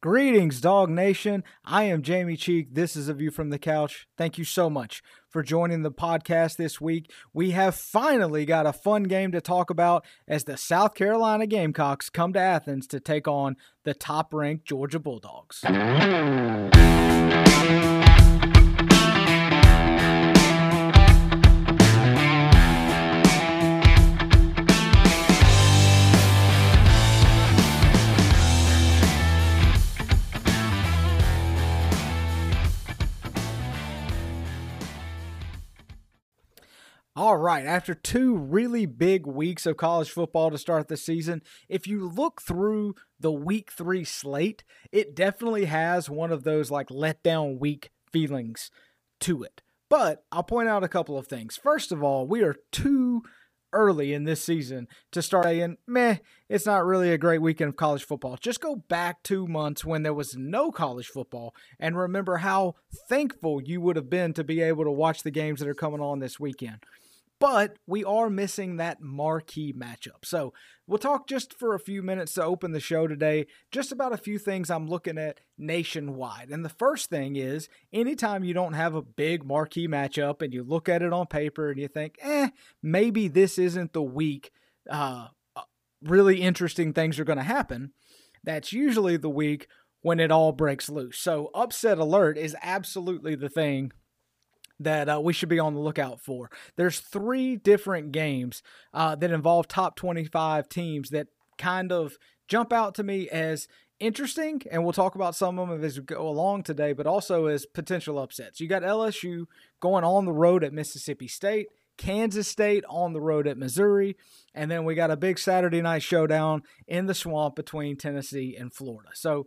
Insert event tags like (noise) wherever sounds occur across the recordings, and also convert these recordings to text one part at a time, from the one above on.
Greetings, Dog Nation. I am Jamie Cheek. This is A View from the Couch. Thank you so much for joining the podcast this week. We have finally got a fun game to talk about as the South Carolina Gamecocks come to Athens to take on the top ranked Georgia Bulldogs. All right, after two really big weeks of college football to start the season, if you look through the week three slate, it definitely has one of those like letdown week feelings to it. But I'll point out a couple of things. First of all, we are too early in this season to start saying, meh, it's not really a great weekend of college football. Just go back two months when there was no college football and remember how thankful you would have been to be able to watch the games that are coming on this weekend but we are missing that marquee matchup. So we'll talk just for a few minutes to open the show today, just about a few things I'm looking at nationwide. And the first thing is anytime you don't have a big marquee matchup and you look at it on paper and you think, eh, maybe this isn't the week, uh, uh really interesting things are going to happen. That's usually the week when it all breaks loose. So, upset alert is absolutely the thing that uh, we should be on the lookout for. There's three different games uh, that involve top 25 teams that kind of jump out to me as interesting, and we'll talk about some of them as we go along today, but also as potential upsets. You got LSU going on the road at Mississippi State. Kansas State on the road at Missouri. And then we got a big Saturday night showdown in the swamp between Tennessee and Florida. So,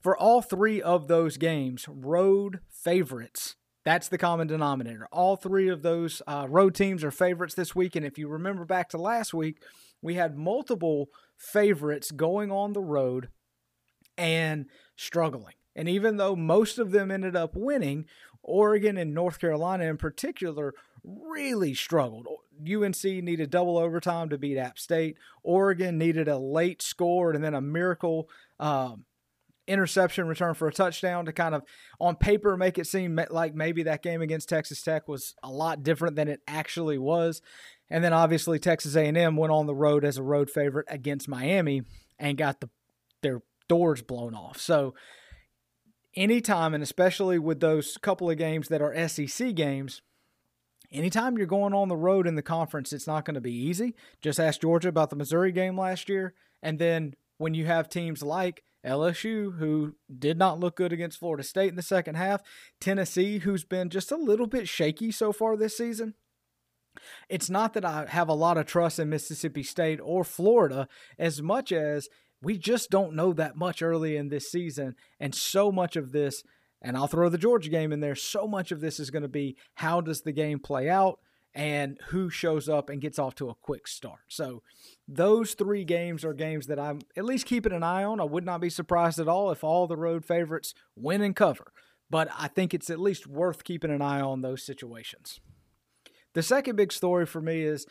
for all three of those games, road favorites that's the common denominator. All three of those uh, road teams are favorites this week. And if you remember back to last week, we had multiple favorites going on the road and struggling. And even though most of them ended up winning, Oregon and North Carolina in particular really struggled. UNC needed double overtime to beat App State. Oregon needed a late score and then a miracle um, interception return for a touchdown to kind of on paper make it seem like maybe that game against Texas Tech was a lot different than it actually was. And then obviously Texas A&M went on the road as a road favorite against Miami and got the their doors blown off. So anytime and especially with those couple of games that are SEC games, anytime you're going on the road in the conference, it's not going to be easy. Just ask Georgia about the Missouri game last year and then when you have teams like LSU, who did not look good against Florida State in the second half, Tennessee, who's been just a little bit shaky so far this season. It's not that I have a lot of trust in Mississippi State or Florida as much as we just don't know that much early in this season. And so much of this, and I'll throw the Georgia game in there, so much of this is going to be how does the game play out? And who shows up and gets off to a quick start. So those three games are games that I'm at least keeping an eye on. I would not be surprised at all if all the road favorites win and cover, but I think it's at least worth keeping an eye on those situations. The second big story for me is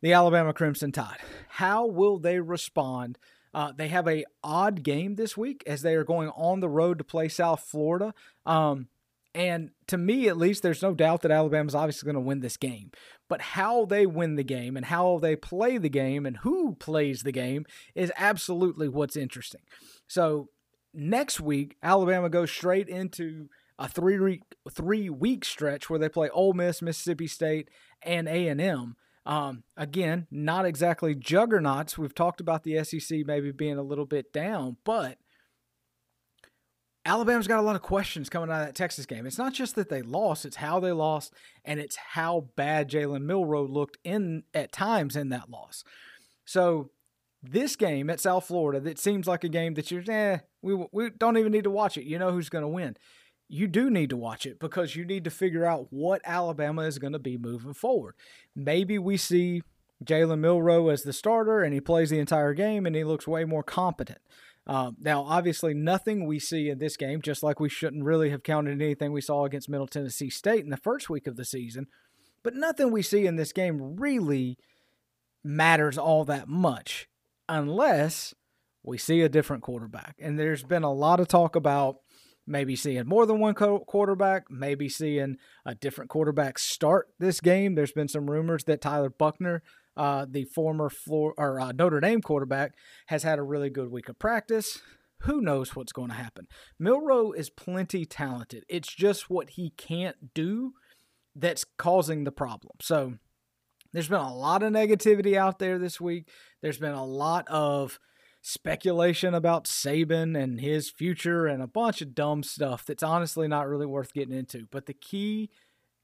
the Alabama Crimson Tide. How will they respond? Uh, they have a odd game this week as they are going on the road to play South Florida. Um, and to me, at least, there's no doubt that Alabama's obviously going to win this game. But how they win the game and how they play the game and who plays the game is absolutely what's interesting. So next week, Alabama goes straight into a three week three week stretch where they play Ole Miss, Mississippi State, and A and M. Um, again, not exactly juggernauts. We've talked about the SEC maybe being a little bit down, but Alabama's got a lot of questions coming out of that Texas game. It's not just that they lost, it's how they lost, and it's how bad Jalen Milroe looked in at times in that loss. So this game at South Florida, that seems like a game that you're, eh, we, we don't even need to watch it. You know who's going to win. You do need to watch it because you need to figure out what Alabama is going to be moving forward. Maybe we see Jalen Milroe as the starter and he plays the entire game and he looks way more competent. Um, now, obviously, nothing we see in this game, just like we shouldn't really have counted anything we saw against Middle Tennessee State in the first week of the season, but nothing we see in this game really matters all that much unless we see a different quarterback. And there's been a lot of talk about maybe seeing more than one quarterback, maybe seeing a different quarterback start this game. There's been some rumors that Tyler Buchner, uh, the former floor or uh, Notre Dame quarterback, has had a really good week of practice. Who knows what's going to happen? Milroe is plenty talented. It's just what he can't do that's causing the problem. So there's been a lot of negativity out there this week. There's been a lot of speculation about Saban and his future and a bunch of dumb stuff that's honestly not really worth getting into. But the key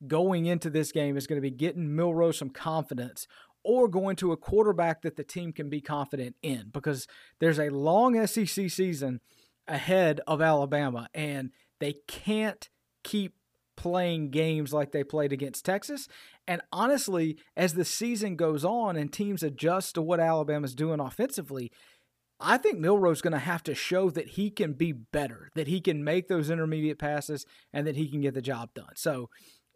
going into this game is going to be getting Milroe some confidence or going to a quarterback that the team can be confident in because there's a long SEC season ahead of Alabama and they can't keep playing games like they played against Texas. And honestly, as the season goes on and teams adjust to what Alabama's doing offensively, I think Milroe's going to have to show that he can be better, that he can make those intermediate passes, and that he can get the job done. So,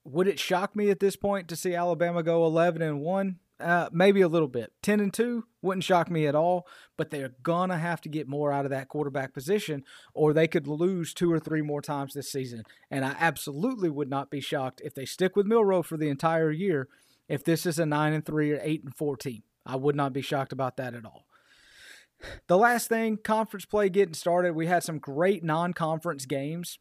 would it shock me at this point to see Alabama go 11 and 1? Uh, maybe a little bit. 10 and 2 wouldn't shock me at all, but they're going to have to get more out of that quarterback position, or they could lose two or three more times this season. And I absolutely would not be shocked if they stick with Milroe for the entire year if this is a 9 and 3 or 8 and 4 team. I would not be shocked about that at all. The last thing, conference play getting started. We had some great non conference games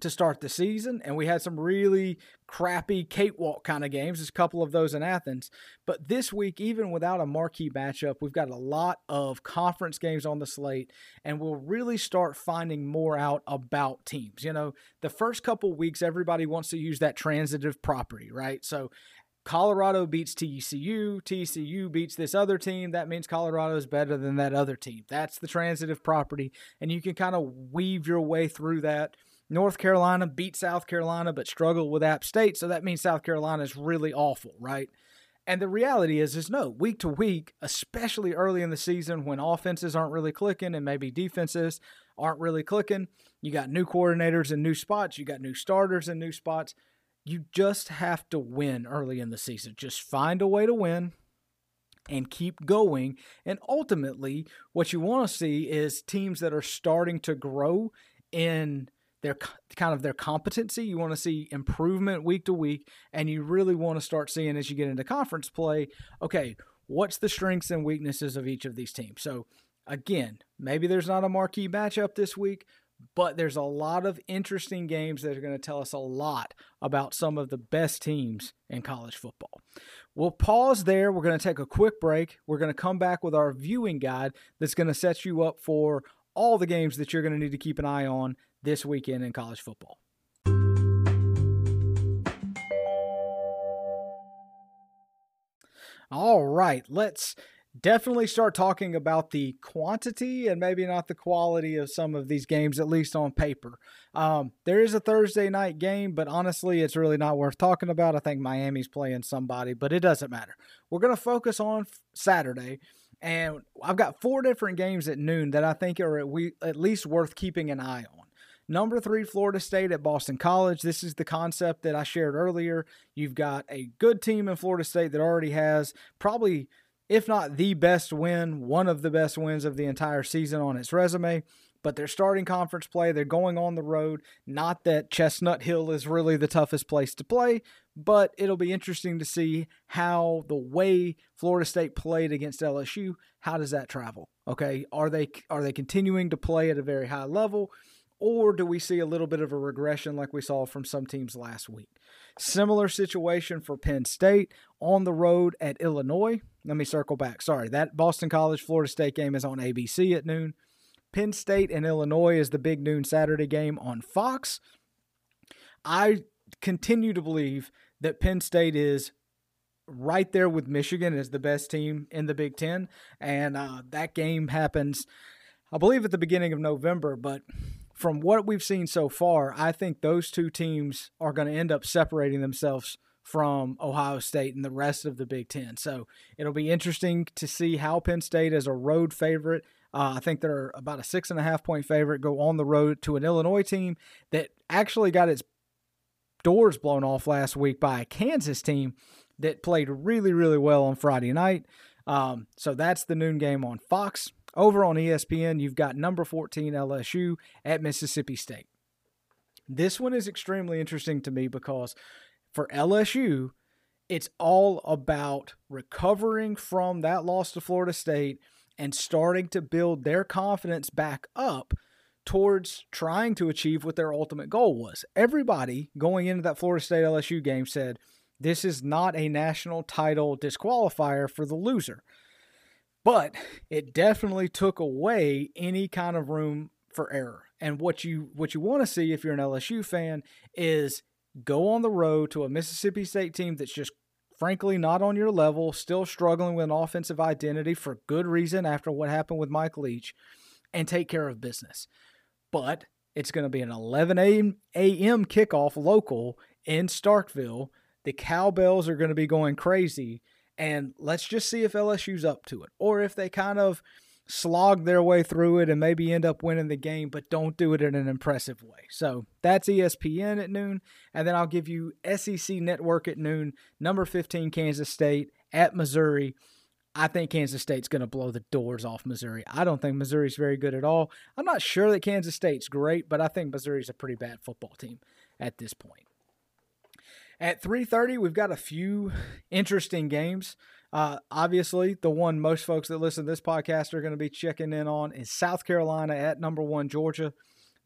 to start the season, and we had some really crappy cakewalk kind of games. There's a couple of those in Athens. But this week, even without a marquee matchup, we've got a lot of conference games on the slate, and we'll really start finding more out about teams. You know, the first couple weeks, everybody wants to use that transitive property, right? So Colorado beats TCU, TCU beats this other team, that means Colorado is better than that other team. That's the transitive property, and you can kind of weave your way through that. North Carolina beat South Carolina but struggle with App State, so that means South Carolina is really awful, right? And the reality is, is no, week to week, especially early in the season when offenses aren't really clicking and maybe defenses aren't really clicking, you got new coordinators in new spots, you got new starters in new spots you just have to win early in the season. Just find a way to win and keep going. And ultimately, what you want to see is teams that are starting to grow in their kind of their competency. You want to see improvement week to week, and you really want to start seeing as you get into conference play, okay, what's the strengths and weaknesses of each of these teams? So again, maybe there's not a marquee matchup this week, but there's a lot of interesting games that are going to tell us a lot about some of the best teams in college football. We'll pause there. We're going to take a quick break. We're going to come back with our viewing guide that's going to set you up for all the games that you're going to need to keep an eye on this weekend in college football. All right, let's definitely start talking about the quantity and maybe not the quality of some of these games, at least on paper. Um, there is a Thursday night game, but honestly, it's really not worth talking about. I think Miami's playing somebody, but it doesn't matter. We're going to focus on Saturday. And I've got four different games at noon that I think are at, we, at least worth keeping an eye on. Number three, Florida State at Boston College. This is the concept that I shared earlier. You've got a good team in Florida State that already has probably if not the best win, one of the best wins of the entire season on its resume. But they're starting conference play. They're going on the road. Not that Chestnut Hill is really the toughest place to play, but it'll be interesting to see how the way Florida State played against LSU, how does that travel? Okay, are they are they continuing to play at a very high level? Or do we see a little bit of a regression like we saw from some teams last week? Similar situation for Penn State on the road at Illinois. Let me circle back. Sorry, that Boston College Florida State game is on ABC at noon. Penn State and Illinois is the big noon Saturday game on Fox. I continue to believe that Penn State is right there with Michigan as the best team in the Big Ten. And uh, that game happens, I believe, at the beginning of November. But from what we've seen so far, I think those two teams are going to end up separating themselves from Ohio State and the rest of the Big Ten. So it'll be interesting to see how Penn State, as a road favorite, uh, I think they're about a six and a half point favorite, go on the road to an Illinois team that actually got its doors blown off last week by a Kansas team that played really, really well on Friday night. Um, so that's the noon game on Fox. Over on ESPN, you've got number 14 LSU at Mississippi State. This one is extremely interesting to me because for LSU, it's all about recovering from that loss to Florida State and starting to build their confidence back up towards trying to achieve what their ultimate goal was. Everybody going into that Florida State LSU game said, this is not a national title disqualifier for the loser. But it definitely took away any kind of room for error. And what you what you want to see if you're an LSU fan is go on the road to a Mississippi State team that's just frankly not on your level, still struggling with an offensive identity for good reason after what happened with Mike Leach, and take care of business. But it's going to be an 11 a.m. kickoff local in Starkville. The cowbells are going to be going crazy. And let's just see if LSU's up to it or if they kind of slog their way through it and maybe end up winning the game, but don't do it in an impressive way. So that's ESPN at noon. And then I'll give you SEC Network at noon, number 15, Kansas State at Missouri. I think Kansas State's going to blow the doors off Missouri. I don't think Missouri's very good at all. I'm not sure that Kansas State's great, but I think Missouri's a pretty bad football team at this point. At 3:30, we've got a few interesting games. Uh, obviously, the one most folks that listen to this podcast are going to be checking in on is South Carolina at number one Georgia.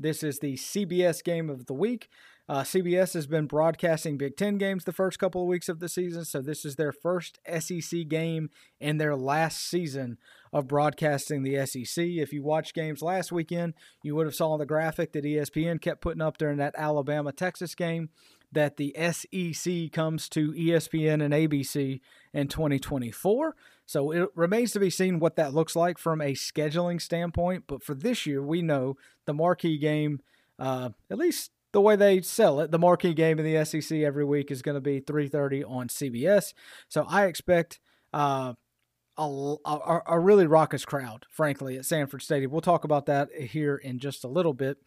This is the CBS game of the week. Uh, CBS has been broadcasting Big Ten games the first couple of weeks of the season, so this is their first SEC game in their last season of broadcasting the SEC. If you watched games last weekend, you would have saw the graphic that ESPN kept putting up during that Alabama Texas game that the SEC comes to ESPN and ABC in 2024. So it remains to be seen what that looks like from a scheduling standpoint. But for this year, we know the marquee game, uh, at least the way they sell it, the marquee game in the SEC every week is going to be 3:30 on CBS. So I expect uh, a, a, a really raucous crowd, frankly, at Sanford Stadium. We'll talk about that here in just a little bit.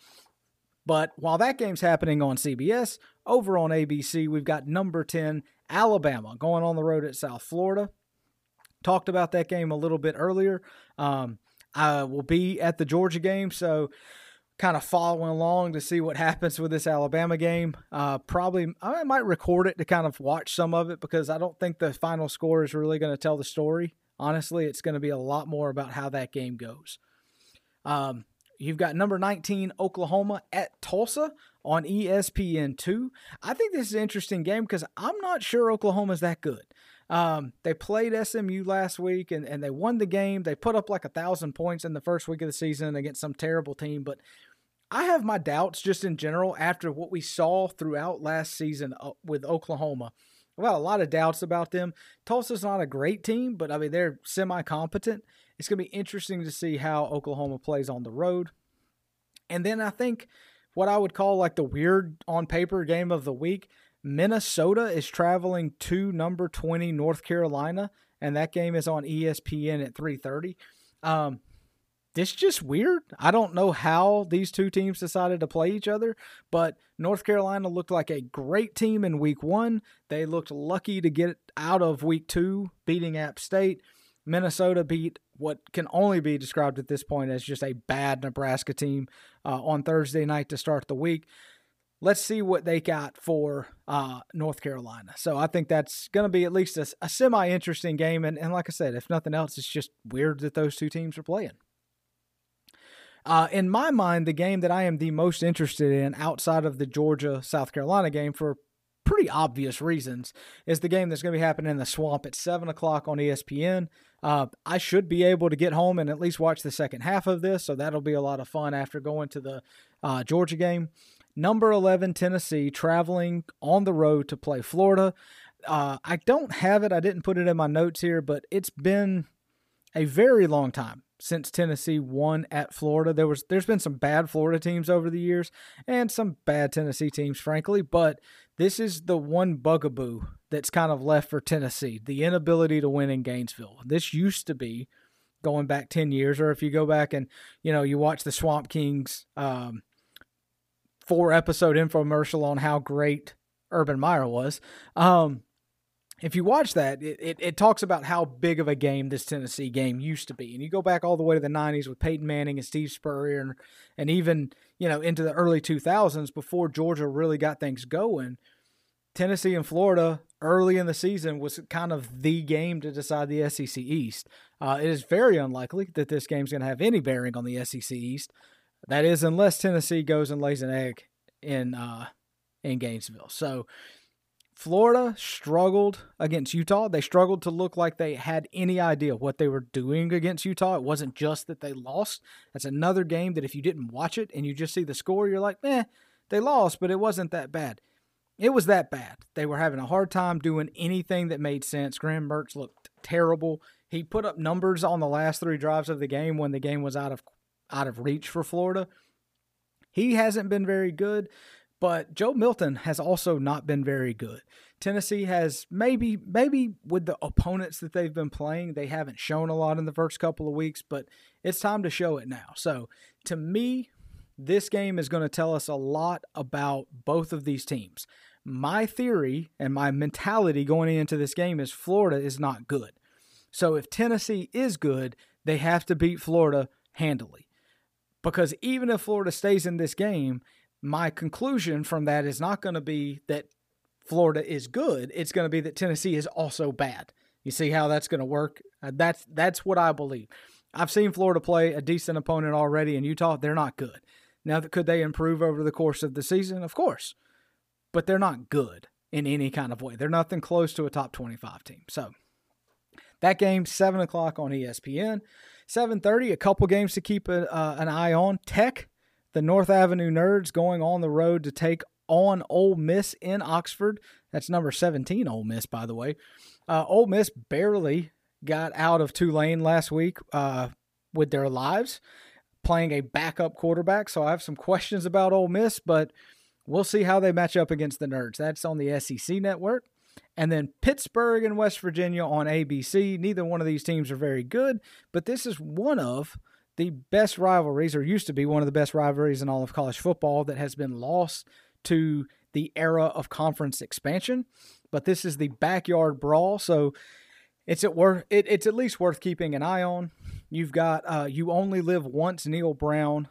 But while that game's happening on CBS, over on ABC, we've got number 10, Alabama, going on the road at South Florida. Talked about that game a little bit earlier. Um, I will be at the Georgia game, so kind of following along to see what (laughs) happens with this Alabama game. Uh, probably I might record it to kind of watch some of it because I don't think the final score is really going to tell the story. Honestly, it's going to be a lot more about how that game goes. Um, You've got number 19 Oklahoma at Tulsa on ESPN2. I think this is an interesting game because I'm not sure Oklahoma's that good. Um, they played SMU last week and, and they won the game. They put up like a thousand points in the first week of the season against some terrible team, but I have my doubts just in general after what we saw throughout last season uh, with Oklahoma. Got a lot of doubts about them. Tulsa's not a great team, but I mean they're semi competent. It's going to be interesting to see how Oklahoma plays on the road. And then I think what I would call like the weird on paper game of the week Minnesota is traveling to number 20 North Carolina, and that game is on ESPN at 3:30. Um, this just weird. I don't know how these two teams decided to play each other, but North Carolina looked like a great team in week one. They looked lucky to get out of week two, beating App State. Minnesota beat what can only be described at this point as just a bad Nebraska team uh, on Thursday night to start the week. Let's see what they got for uh, North Carolina. So I think that's going to be at least a, a semi interesting game. And, and like I said, if nothing else, it's just weird that those two teams are playing. Uh, in my mind, the game that I am the most interested in outside of the Georgia South Carolina game for pretty obvious reasons is the game that's going to be happening in the swamp at 7 o'clock on espn uh, i should be able to get home and at least watch the second half of this so that'll be a lot of fun after going to the uh, georgia game. Number 11 tennessee traveling on the road to play florida. Uh, i don't have it. I didn't put it in my notes here but it's been a very long time since Tennessee won at Florida. There was there's been some bad Florida teams over the years and some bad Tennessee teams frankly, but this is the one bugaboo that's kind of left for Tennessee, the inability to win in Gainesville. This used to be going back 10 years or if you go back and you know you watch the Swamp Kings um, four episode infomercial on how great Urban Meyer was. Um, if you watch that, it, it, it, talks about how big of a game this Tennessee game used to be. And you go back all the way to the 90s with Peyton Manning and Steve Spurrier and, and even, you know, into the early 2000s before Georgia really got things going. Tennessee and Florida early in the season was kind of the game to decide the SEC East. Uh, it is very unlikely that this game is going to have any bearing on the SEC East. That is, unless Tennessee goes and lays an egg in uh, in Gainesville. So Florida struggled against Utah. They struggled to look like they had any idea what they were doing against Utah. It wasn't just that they lost. That's another game that if you didn't watch it and you just see the score, you're like, eh, they lost, but it wasn't that bad. It was that bad. They were having a hard time doing anything that made sense. Graham Mertz looked terrible. He put up numbers on the last three drives of the game when the game was out of out of reach for Florida. He hasn't been very good. But Joe Milton has also not been very good. Tennessee has maybe maybe with the opponents that they've been playing, they haven't shown a lot in the first couple of weeks, but it's time to show it now. So, to me, this game is going to tell us a lot about both of these teams. My theory and my mentality going into this game is Florida is not good. So if Tennessee is good, they have to beat Florida handily. Because even if Florida stays in this game, my conclusion from that is not going to be that Florida is good. It's going to be that Tennessee is also bad. You see how that's going to work? Uh, that's that's what I believe. I've seen Florida play a decent opponent already in Utah. They're not good. Now, could they improve over the course of the season? Of course, but they're not good in any kind of way. They're nothing close to a top twenty-five team. So that game, seven o'clock on ESPN. Seven thirty. A couple games to keep a, uh, an eye on. Tech the North Avenue Nerds going on the road to take on Ole Miss in Oxford. That's number 17 Ole Miss, by the way. Uh, Ole Miss barely got out of Tulane last week uh, with their lives, playing a backup quarterback. So I have some questions about Ole Miss, but we'll see how they match up against the Nerds. That's on the SEC network. And then Pittsburgh and West Virginia on ABC. Neither one of these teams are very good, but this is one of the best rivalries, or used to be one of the best rivalries in all of college football, that has been lost to the era of conference expansion. But this is the backyard brawl, so it's at worth it, it's at least worth keeping an eye on. You've got uh, you only live once, Neal Brown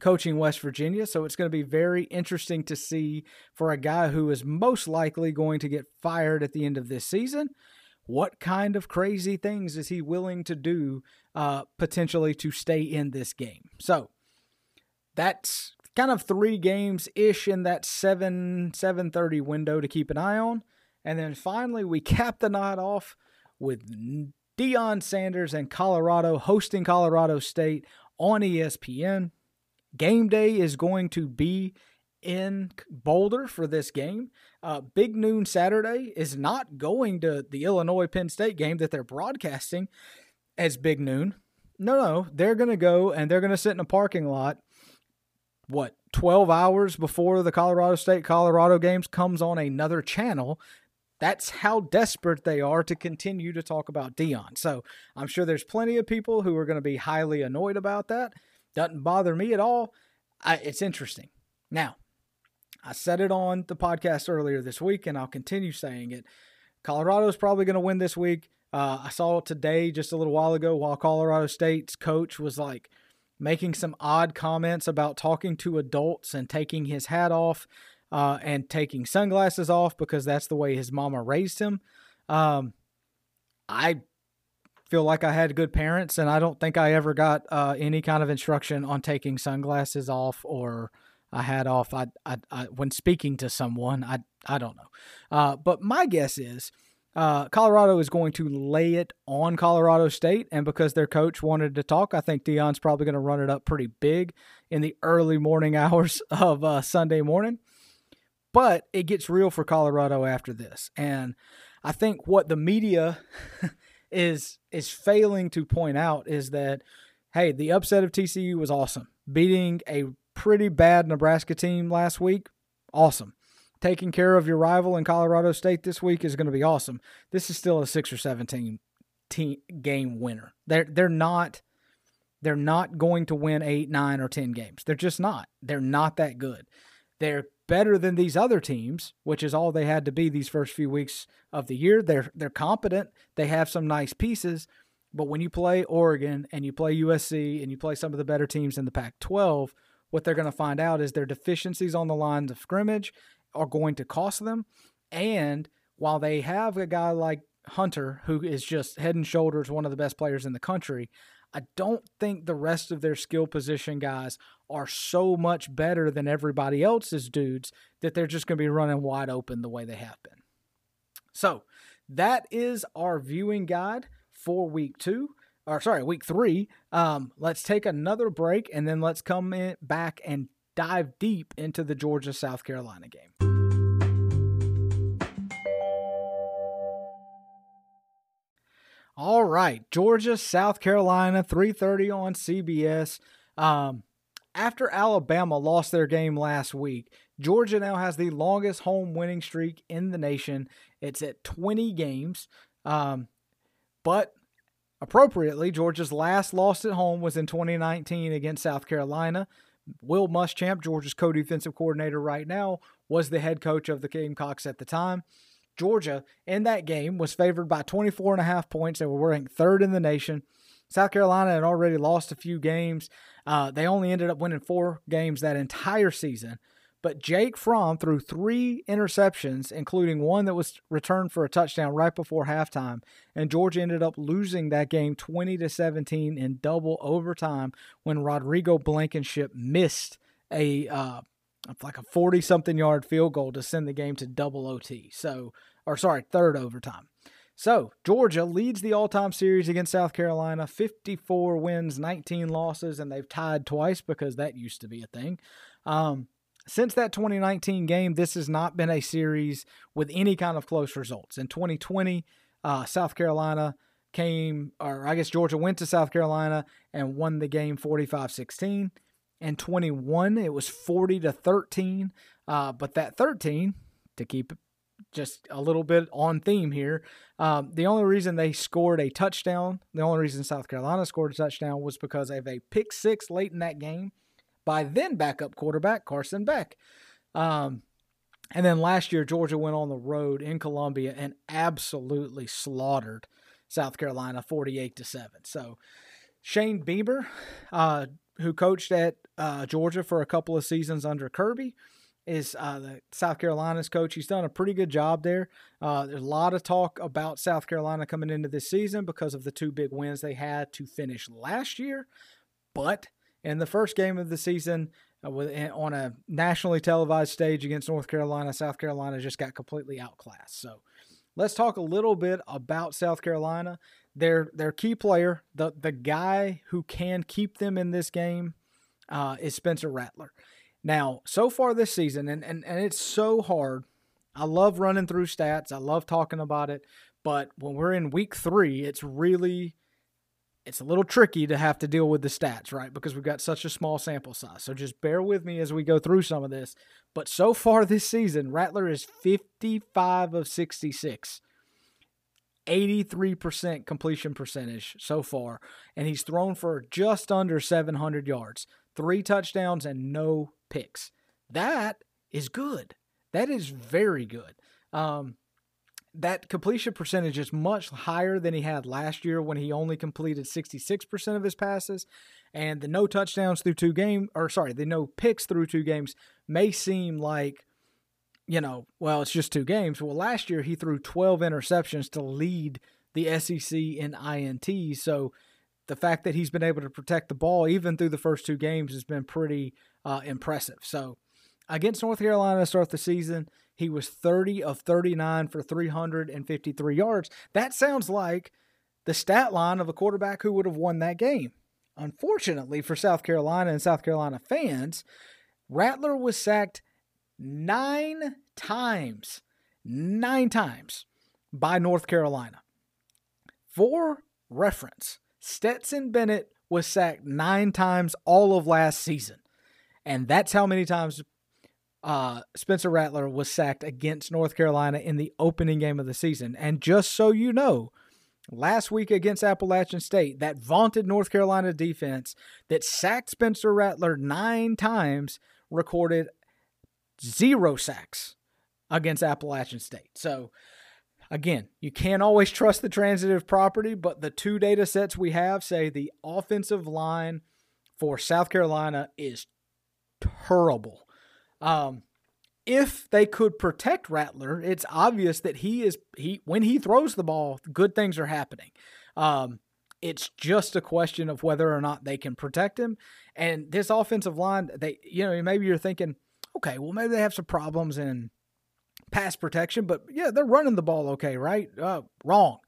coaching West Virginia, so it's going to be very interesting to see for a guy who is most likely going to get fired at the end of this season what kind of crazy things is he willing to do uh, potentially to stay in this game? So that's kind of three games ish in that seven seven thirty window to keep an eye on, and then finally we (laughs) cap the night off with Deion Sanders and Colorado hosting Colorado State on ESPN. Game day is going to be in Boulder for this game. Uh, Big Noon Saturday is not going to the Illinois Penn State game that they're broadcasting as Big Noon. No, no, they're going to go and they're going to sit in a parking lot. What, 12 hours before the Colorado State Colorado games comes on another channel? That's how desperate they are to continue to talk about Deion. So I'm sure there's plenty of people who are going to be highly annoyed about that. Doesn't bother me at all. I, it's interesting. Now, I said it on the podcast earlier this week, and I'll continue saying it. Colorado's probably going to win this week. Uh, I saw it today just a little while ago while Colorado State's coach was like making some odd comments about talking to adults and taking his hat off uh, and taking sunglasses off because that's the way his mama raised him. Um, I feel like I had good parents, and I don't think I ever got uh, any kind of instruction on taking sunglasses off or I had off. I, I, I when speaking to someone, I, I don't know. Uh, but my guess is uh, Colorado is going to lay it on Colorado State, and because their coach wanted to talk, I think Deion's probably going to run it up pretty big in the early morning (laughs) hours of uh, Sunday morning. But it gets real for Colorado after this, and I think what the media (laughs) is is failing to point out is that hey, the upset of TCU was awesome, beating a pretty bad Nebraska team last week. Awesome. Taking care of your rival in Colorado State this week is going to be awesome. This is still a six or seventeen team game winner. They're they're not they're not going to win eight, nine, or ten games. They're just not. They're not that good. They're better than these other teams, which is all they had to be these first few weeks of the year. They're they're competent. They have some nice pieces, but when you play Oregon and you play USC and you play some of the better teams in the Pac-12, what they're going to find out is their deficiencies on the lines of scrimmage are going to cost them. And while they have a guy like Hunter, who is just head and shoulders one of the best players in the country, I don't think the rest of their skill position guys are so much better than everybody else's dudes that they're just going to be running wide open the way they have been. So that is our viewing guide for week two, or sorry, week three. Um, let's take another break and then let's come in back and dive deep into the Georgia South Carolina game. All right, Georgia, South Carolina, 3:30 on CBS. Um, after Alabama lost their game last week, Georgia now has the longest home winning streak in the nation. It's at 20 games. Um, but appropriately, Georgia's last loss at home was in 2019 against South Carolina. Will Muschamp, Georgia's co-defensive coordinator right now, was the head coach of the Gamecocks at the time. Georgia in that game was favored by 24 and a half points. They were ranked third in the nation. South Carolina had already lost a few games. Uh, they only ended up winning four games that entire season. But Jake Fromm threw three interceptions, including one that was returned for a touchdown right before halftime. And Georgia ended up losing that game 20 to 17 in double overtime when Rodrigo Blankenship missed a uh, like a 40 something yard field goal to send the game to double OT. So, or sorry, third overtime. So, Georgia leads the all time series against South Carolina 54 wins, 19 losses, and they've tied twice because that used to be a thing. Um, since that 2019 game, this has not been a series with any kind of close results. In 2020, uh, South Carolina came, or I guess Georgia went to South Carolina and won the game 45 16 and 21. It was 40 to 13. Uh, but that 13, to keep just a little bit on theme here, um, the only reason they scored a touchdown, the only reason South Carolina scored a touchdown was because of a pick six late in that game by then backup quarterback Carson Beck. Um, and then last year, Georgia went on the road in Columbia and absolutely slaughtered South Carolina 48 to 7. So Shane Beamer, uh, who coached at uh, Georgia for a couple of seasons under Kirby, is uh, the South Carolina's coach. He's done a pretty good job there. Uh, there's a lot of talk about South Carolina coming into this season because of the two big wins they had to finish last year. But in the first game of the season, uh, eh, on a nationally televised stage against North Carolina, South Carolina just got completely outclassed. So let's talk a little bit about South Carolina. Their their key player, the the guy who can keep them in this game, uh, is Spencer Rattler. Now, so far this season, and, and, and it's so hard. I love running through stats. I love talking about it. But when we're in week three, it's really it's a little tricky to have to deal with the stats, right? Because we've got such a small sample size. So just bear with me as we go through some of this. But so far this season, Rattler is 55 of 66. 83% completion percentage so far, and he's thrown for just under 700 yards, three touchdowns, and no picks. That is good. That is very good. Um, that completion percentage is much higher than he had last year when he only completed 66% of his passes. And the no touchdowns through two games, or sorry, the no picks through two games may seem like, you know, well, it's just two games. Well, last year he threw 12 interceptions to lead the SEC in INT. So the fact that he's been able to protect the ball even through the first two games has been pretty uh, impressive. So against North Carolina to start the season, he was 30 of 39 for 353 yards. That sounds like the stat line of a quarterback who would have won that game. Unfortunately for South Carolina and South Carolina fans, Rattler was sacked nine times, nine times by North Carolina. For reference, Stetson Bennett was sacked nine times all of last season. And that's how many times uh, Spencer Rattler was sacked against North Carolina in the opening game of the season. And just so you know, last week against Appalachian State, that vaunted North Carolina defense that sacked Spencer Rattler nine times recorded zero sacks against Appalachian State. So, again, you can't always trust the transitive property, but the two data sets we have say the offensive line for South Carolina is terrible. Um, if they could protect Rattler, it's obvious that he is he when he throws the ball, good things are happening. Um, it's just a question of whether or not they can protect him. And this offensive line, they you know maybe you're thinking, okay, well maybe they have some problems in pass protection, but yeah, they're running the ball okay, right? Uh, wrong.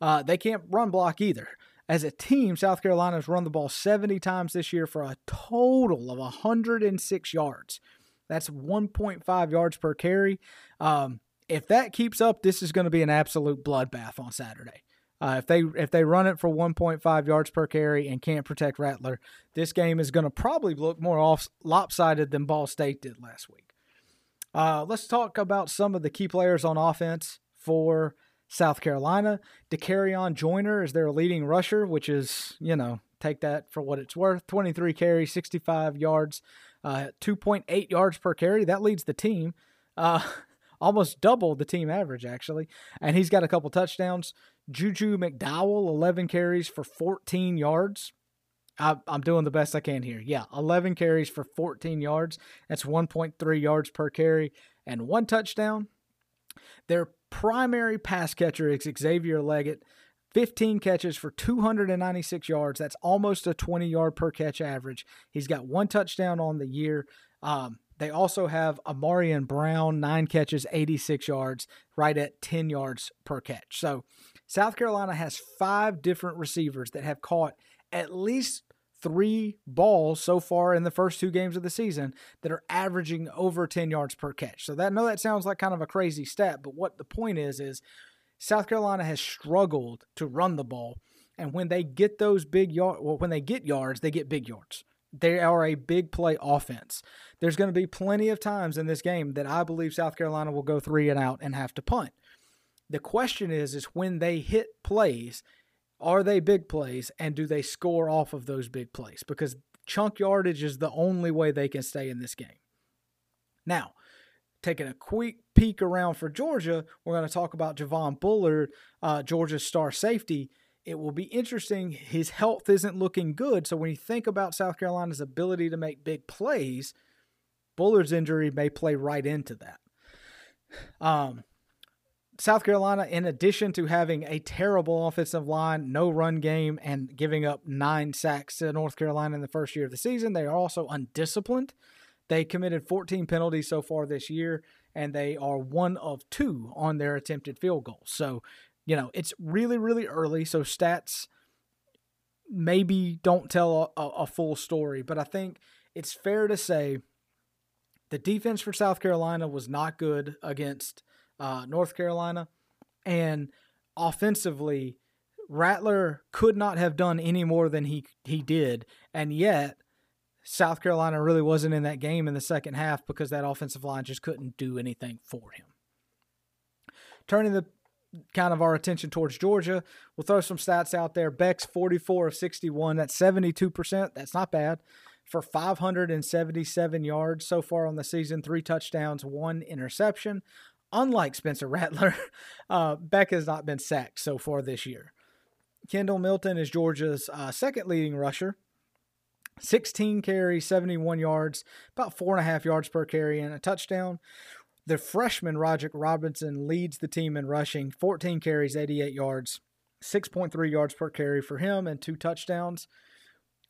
Uh, they can't run block either. As a team, South Carolina's run the ball 70 times this year for a total of 106 yards. That's 1.5 yards per carry. Um, if that keeps up, this is going to be an absolute bloodbath on Saturday. Uh, if they if they run it for 1.5 yards per carry and can't protect Rattler, this game is going to probably look more off lopsided than Ball State did last week. Uh, let's talk about some of the key players on offense for South Carolina. Dakereon Joyner is their leading rusher, which is you know take that for what it's worth. 23 carries, 65 yards, uh, 2.8 yards per carry. That leads the team. Uh, (laughs) almost double the team average, actually. And he's got a couple touchdowns. Juju McDowell, 11 carries for 14 yards. I, am doing the best I can here. Yeah, 11 carries for 14 yards. That's 1.3 yards per carry and one touchdown. Their primary pass catcher is Xavier Legette. 15 catches for 296 yards. That's almost a 20 yard per catch average. He's got one touchdown on the year. Um, they also have Ahmarean Brown, nine catches, 86 yards, right at 10 yards per catch. So South Carolina has five different receivers that have caught at least three balls so far in the first two games of the season that are averaging over 10 yards per catch. So that I know that sounds like kind of a crazy stat, but what the point is is South Carolina has struggled to run the ball, and when they get those big yards, well, when they get yards, they get big yards. They are a big play offense. There's going to be plenty of times in this game that I believe South Carolina will go three and out and have to punt. The question is, is when they hit plays, are they big plays and do they score off of those big plays? Because chunk yardage is the only way they can stay in this game. Now, taking a quick peek around for Georgia, we're going to talk about Javon Bullard, uh, Georgia's star safety. It will be interesting. His health isn't looking good. So when you think about South Carolina's ability to make big plays, Bullard's injury may play right into that. Um, South Carolina, in addition to having a terrible offensive line, no run game, and giving up nine sacks to North Carolina in the first year of the season, they are also undisciplined. They committed 14 penalties so far this year, and they are one of two on their attempted field goals. So, you know, it's really, really early. So, stats maybe don't tell a, a full story, but I think it's fair to say the defense for South Carolina was not good against uh, North Carolina. And offensively, Rattler could not have done any more than he he did, and yet South Carolina really wasn't in that game in the second half because that offensive line just couldn't do anything for him. Turning the kind of our attention towards Georgia, we'll throw some stats out there. Beck's 44 of 61, that's 72%. That's not bad. For 577 yards so far on the season, three touchdowns, one interception unlike Spencer Rattler, (laughs) uh, Beck has not been sacked so far this year. Kendall Milton is Georgia's uh, second leading rusher. 16 carries, 71 yards, about four and a half yards per carry, and a touchdown. The freshman Roderick Robinson leads the team in rushing, 14 carries, 88 yards, 6.3 yards per carry for him, and two touchdowns.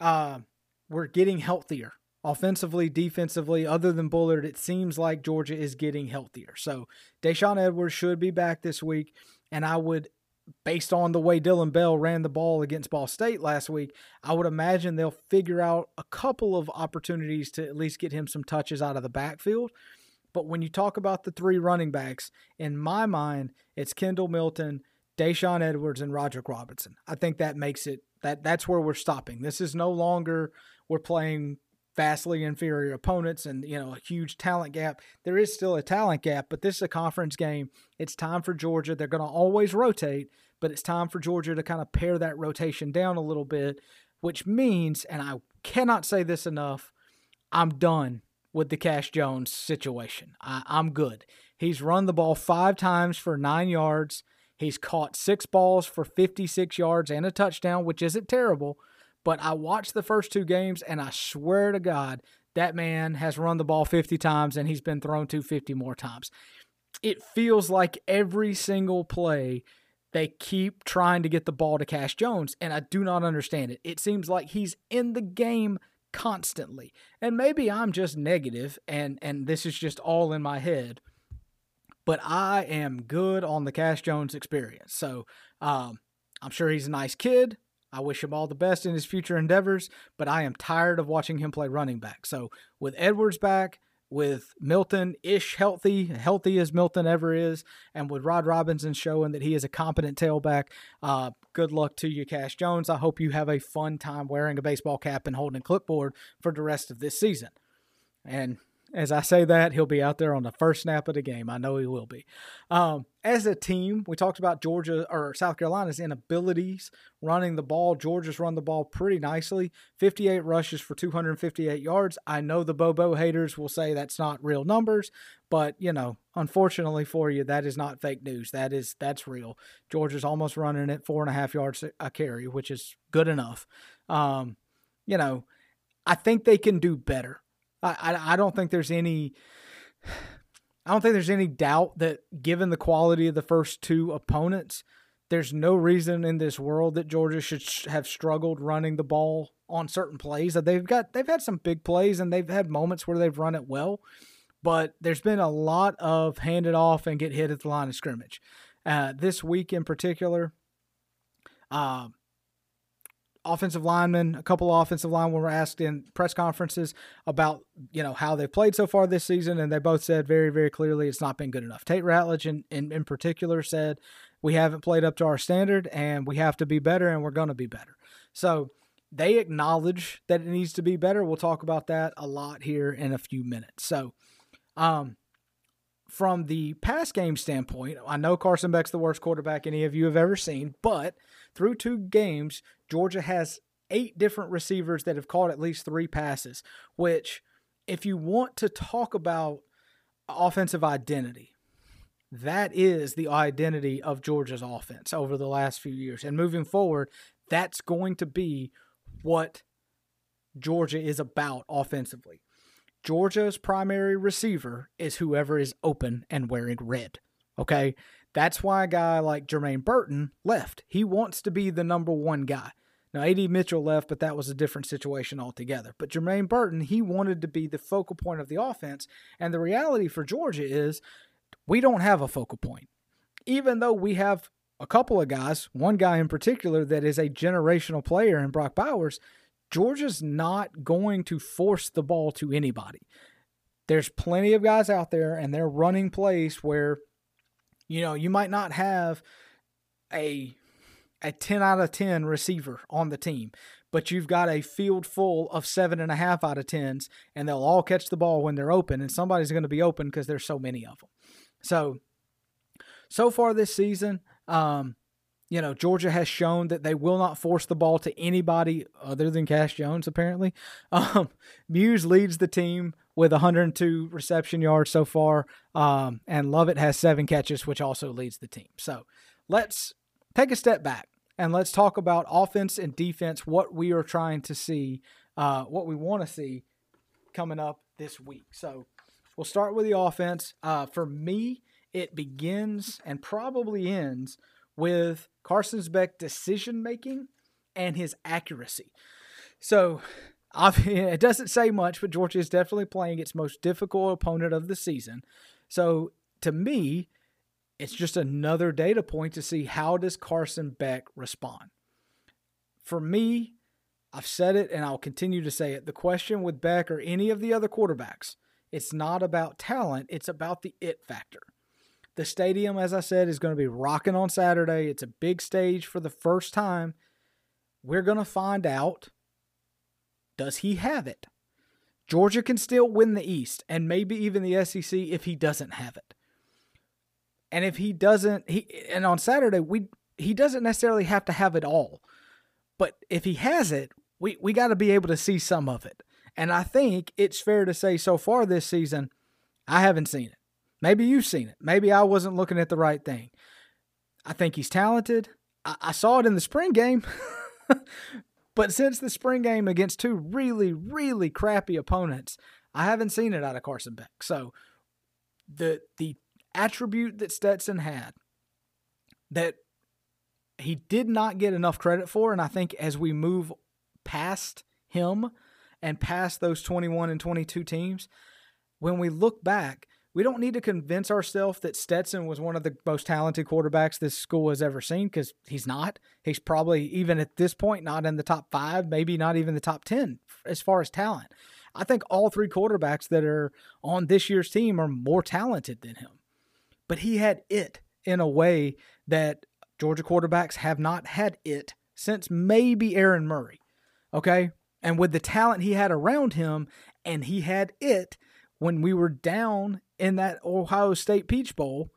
Uh, we're getting healthier offensively, defensively, other than Bullard, it seems like Georgia is getting healthier. So Daijun Edwards should be back this week. And I would, based on the way Dillon Bell ran the ball against Ball State last week, I would imagine they'll figure out a couple of opportunities to at least get him some touches out of the backfield. But when you talk about the three running backs, in my mind, it's Kendall Milton, Daijun Edwards, and Roderick Robinson. I think that makes it that that's where we're stopping. This is no longer we're playing vastly inferior opponents and you know a huge talent gap there is still a talent gap but this is a conference game it's time for georgia they're going to always rotate but it's time for georgia to kind of pare that rotation down a little bit which means and i cannot say this enough i'm done with the Cash Jones situation. I, I'm good. He's run the ball five times for nine yards. He's caught six balls for 56 yards and a touchdown, which isn't terrible. But I watched the first two games, and I swear to God, that man has run the ball 50 times and he's been thrown to 50 more times. It feels like every single play they keep trying to get the ball to Cash Jones, and I do not understand it. It seems like he's in the game constantly. And maybe I'm just negative and and this is just all in my head. But I am good on the Cash Jones experience. So um, I'm sure he's a nice kid. I wish him all the best in his future endeavors, but I am tired of watching him play running back. So with Edwards back, with Milton ish healthy, healthy as Milton ever is, and with Rod Robinson showing that he is a competent tailback, uh, good luck to you, Cash Jones. I hope you have a fun time wearing a baseball cap and holding a clipboard for the rest of this season. And as I say that, he'll be out there on the first snap of the game. I know he will be. Um, as a team, we talked about Georgia or South Carolina's inabilities running the ball. Georgia's run the ball pretty nicely 58 rushes for 258 yards. I know the Bobo haters will say that's not real numbers, but you know, unfortunately for you, that is not fake news. That is that's real. Georgia's almost running at four and a half yards a carry, which is good enough. Um, you know, I think they can do better. I, I, don't think there's any. I don't think there's any doubt that given the quality of the first two opponents, there's no reason in this world that Georgia should have struggled running the ball on certain plays. That they've got they've had some big plays and they've had moments where they've run it well, but there's been a lot of hand it off and get hit at the line of scrimmage. Uh, this week in particular, uh, offensive linemen, a couple of offensive linemen were asked in press conferences about, you know, how they played so far this season, and they both said very, very clearly it's not been good enough. Tate Ratledge, in, in, in particular, said, we haven't played up to our standard, and we have to be better, and we're going to be better. So they acknowledge that it needs to be better. We'll talk about that a lot here in a few minutes. So, um, from the pass game standpoint, I know Carson Beck's the worst quarterback any of you have ever seen, but through two games, Georgia has eight different receivers that have caught at least three passes, which, if you want to talk about offensive identity, that is the identity of Georgia's offense over the last few years. And moving forward, that's going to be what Georgia is about offensively. Georgia's primary receiver is whoever is open and wearing red. Okay. That's why a guy like Jermaine Burton left. He wants to be the number one guy. Now, AD Mitchell left, but that was a different situation altogether. But Jermaine Burton, he wanted to be the focal point of the offense. And the reality for Georgia is we don't have a focal point. Even though we have a couple of guys, one guy in particular that is a generational player in Brock Bowers, Georgia's not going to force the ball to anybody. There's plenty of guys out there, and they're running plays where, you know, you might not have a a 10 out of 10 receiver on the team, but you've got a field full of seven and a half out of 10s, and they'll all catch the ball when they're open, and somebody's going to be open because there's so many of them. So, so far this season, um, you know, Georgia has shown that they will not force the ball to anybody other than Cash Jones, apparently. (laughs) Um, Muse leads the team with 102 reception yards so far, um, and Lovett has seven catches, which also leads the team. So let's take a step back and let's talk about offense and defense, what we are trying to see, uh, what we want to see coming up this week. So we'll start with the offense. Uh, for me, it begins and probably ends with Carson Beck decision making and his accuracy. So (laughs) it doesn't say much, but Georgia is definitely playing its most difficult opponent of the season. So to me, it's just another data point to see how does Carson Beck respond. For me, I've said it and I'll continue to say it. The question with Beck or any of the other quarterbacks, it's not about talent, it's about the it factor. The stadium, as I said, is going to be rocking on Saturday. It's a big stage for the first time. We're going to find out does he have it? Georgia can still win the East and maybe even the SEC if he doesn't have it. And if he doesn't, he and on Saturday we he doesn't necessarily have to have it all, but if he has it, we we got to be able to see some of it. And I think it's fair to say so far this season, I haven't seen it. Maybe you've seen it. Maybe I wasn't looking at the right thing. I think he's talented. I, I saw it in the spring game. (laughs) but since the spring game against two really, really crappy opponents, I haven't seen it out of Carson Beck. So the the attribute that Stetson had that he did not get enough credit for, and I think as we move past him and past those 21 and 22 teams, when we look back, we don't need to convince ourselves that Stetson was one of the most talented quarterbacks this school has ever seen because he's not. He's probably, even at this point, not in the top five, maybe not even the top 10 as far as talent. I think all three quarterbacks that are on this year's team are more talented than him. But he had it in a way that Georgia quarterbacks have not had it since maybe Aaron Murray. Okay. And with the talent he had around him, and he had it when we were down in that Ohio State Peach Bowl,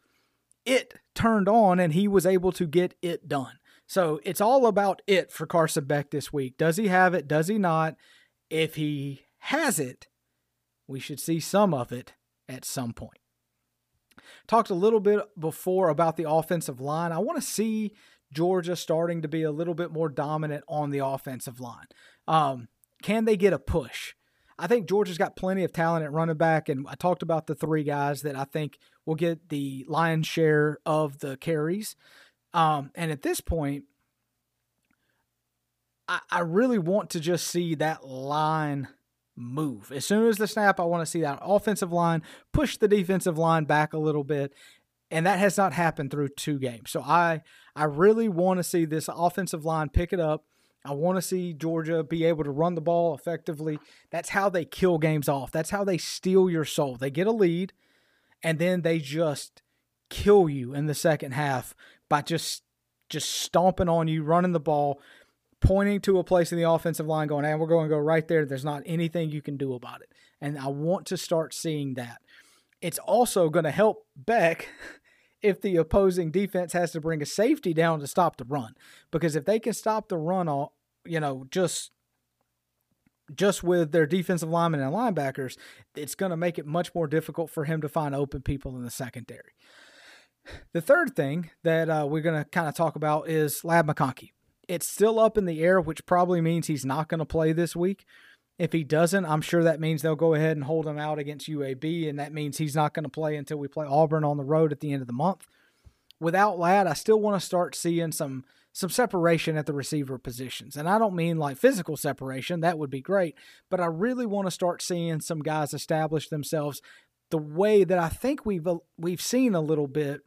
it turned on and he was able to get it done. So it's all about it for Carson Beck this week. Does he have it? Does he not? If he has it, we should see some of it at some point. Talked a little bit before about the offensive line. I want to see Georgia starting to be a little bit more dominant on the offensive line. Um, can they get a push? I think Georgia's got plenty of talent at running back, and I talked about the three guys that I think will get the lion's share of the carries. Um, and at this point, I, I really want to just see that line move. As soon as the snap, I want to see that offensive line push the defensive line back a little bit. And that has not happened through two games. So I I really want to see this offensive line pick it up I want to see Georgia be able to run the ball effectively. That's how they kill games off. That's how they steal your soul. They get a lead and then they just kill you in the second half by just just stomping on you, running the ball, pointing to a place in the offensive line going, "And hey, we're going to go right there. There's not anything you can do about it." And I want to start seeing that. It's also going to help Beck (laughs) if the opposing defense has to bring a safety down to stop the run. Because if they can stop the run, all you know, just just with their defensive linemen and linebackers, it's going to make it much more difficult for him to find open people in the secondary. The third thing that uh, we're going to kind of talk about is Ladd McConkey. It's still up in the air, which probably means he's not going to play this week. If he doesn't, I'm sure that means they'll go ahead and hold him out against UAB, and that means he's not going to play until we play Auburn on the road at the end of the month. Without Ladd, I still want to start seeing some some separation at the receiver positions. And I don't mean like physical separation, that would be great, but I really want to start seeing some guys establish themselves the way that I think we've we've seen a little bit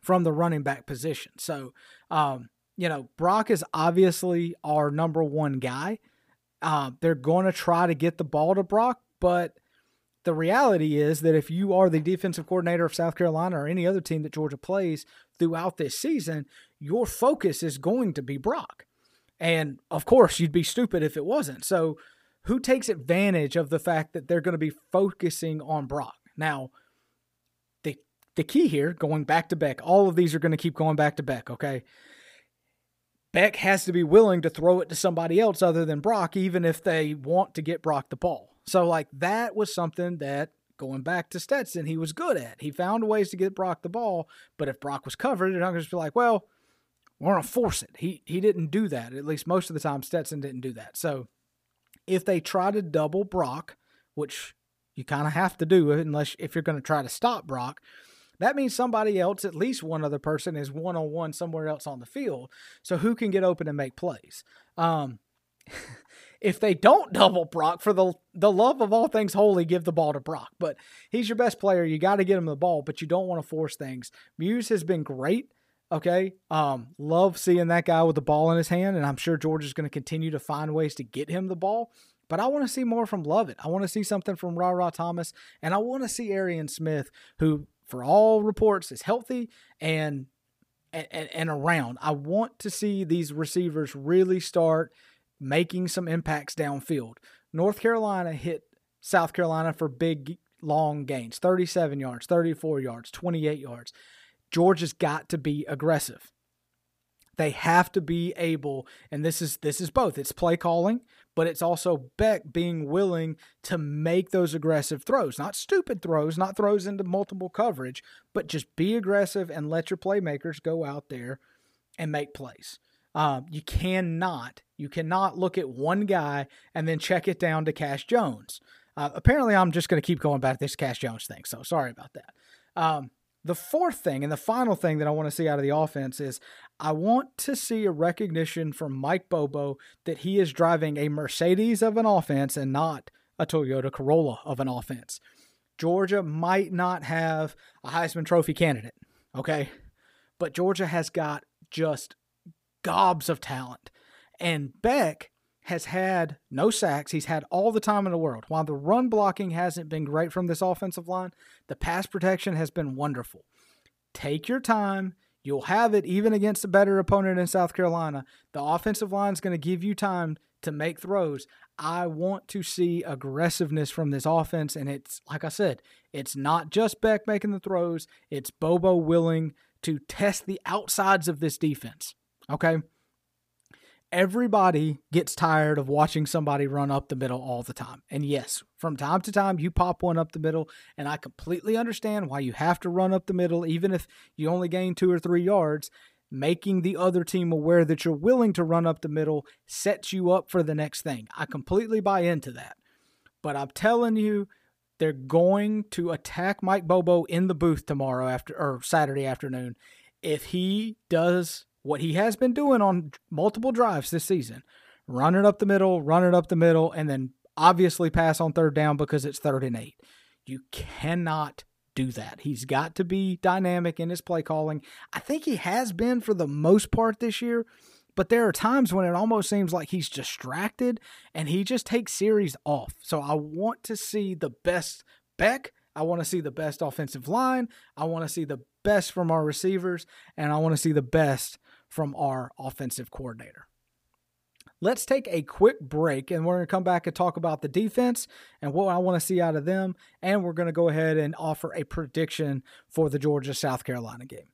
from the running back position. So, um, you know, Brock is obviously our number one guy. Uh, they're going to try to get the ball to Brock, but the reality is that if you are the defensive coordinator of South Carolina or any other team that Georgia plays throughout this season, your focus is going to be Brock. And of course, you'd be stupid if it wasn't. So, who takes advantage of the fact that they're going to be focusing on Brock? Now, the the key here, going back to Beck, all of these are going to keep going back to Beck, okay? Beck has to be willing to throw it to somebody else other than Brock, even if they want to get Brock the ball. So, like, that was something that going back to Stetson, he was good at. He found ways to get Brock the ball, but if Brock was covered, they're not going to be like, well, we're going to force it. He, he didn't do that. At least most of the time, Stetson didn't do that. So, if they try to double Brock, which you kind of have to do unless if you're going to try to stop Brock, that means somebody else, at least one other person, is one on one somewhere else on the field. So who can get open and make plays? Um, (laughs) if they don't double Brock, for the the love of all things holy, give the ball to Brock. But he's your best player. You got to get him the ball, but you don't want to force things. Mews has been great. Okay. Um, love seeing that guy with the ball in his hand, and I'm sure George is going to continue to find ways to get him the ball. But I want to see more from Lovett. I want to see something from Rara Thomas, and I want to see Arian Smith, who for all reports, is healthy and, and and around. I want to see these receivers really start making some impacts downfield. North Carolina hit South Carolina for big long gains, 37 yards, 34 yards, 28 yards. Georgia's got to be aggressive. They have to be able, and this is this is both. It's play calling, but it's also Beck being willing to make those aggressive throws. Not stupid throws, not throws into multiple coverage, but just be aggressive and let your playmakers go out there and make plays. Um, you cannot, you cannot look at one guy and then check it down to Cash Jones. Uh, apparently, I'm just going to keep going back to this Cash Jones thing, so sorry about that. Um, the fourth thing and the final thing that I want to see out of the offense is I want to see a recognition from Mike Bobo that he is driving a Mercedes of an offense and not a Toyota Corolla of an offense. Georgia might not have a Heisman Trophy candidate, okay? But Georgia has got just gobs of talent. And Beck has had no sacks. He's had all the time in the world. While the run blocking hasn't been great from this offensive line, the pass protection has been wonderful. Take your time. You'll have it even against a better opponent in South Carolina. The offensive line is going to give you time to make throws. I want to see aggressiveness from this offense. And it's, like I said, it's not just Beck making the throws, it's Bobo willing to test the outsides of this defense. Okay everybody gets tired of watching somebody run up the middle all the time. And yes, from time to time, you pop one up the middle, and I completely understand why you have to run up the middle, even if you only gain two or three yards. Making the other team aware that you're willing to run up the middle sets you up for the next thing. I completely buy into that. But I'm telling you, they're going to attack Mike Bobo in the booth tomorrow after or Saturday afternoon. If he does what he has been doing on multiple drives this season run it up the middle, run it up the middle, and then obviously pass on third down because it's third and eight. You cannot do that. He's got to be dynamic in his play calling. I think he has been for the most part this year, but there are times when it almost seems like he's distracted and he just takes series off. So I want to see the best Beck. I want to see the best offensive line. I want to see the best from our receivers, and I want to see the best from our offensive coordinator. Let's take a quick break and we're going to come back and talk about the defense and what I want to see out of them. And we're going to go ahead and offer a prediction for the Georgia South Carolina game.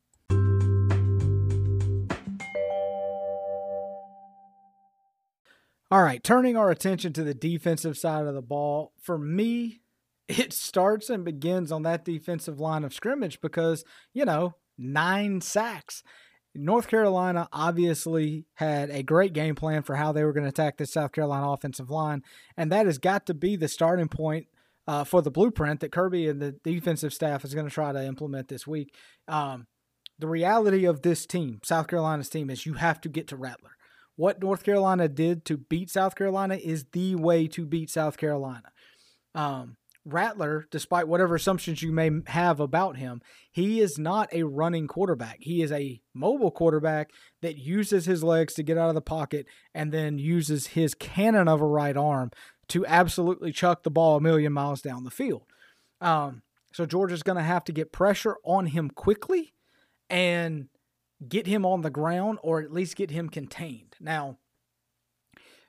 All right, turning our attention to the defensive side of the ball. For me, it starts and begins on that defensive line of scrimmage because, you know, nine sacks. North Carolina obviously had a great game plan for how they were going to attack the South Carolina offensive line, and that has got to be the starting point uh, for the blueprint that Kirby and the defensive staff is going to try to implement this week. Um, the reality of this team, South Carolina's team, is you have to get to Rattler. What North Carolina did to beat South Carolina is the way to beat South Carolina. Um, Rattler, despite whatever assumptions you may have about him, he is not a running quarterback. He is a mobile quarterback that uses his legs to get out of the pocket and then uses his cannon of a right arm to absolutely chuck the ball a million miles down the field. Um, so Georgia's going to have to get pressure on him quickly and get him on the ground or at least get him contained. Now,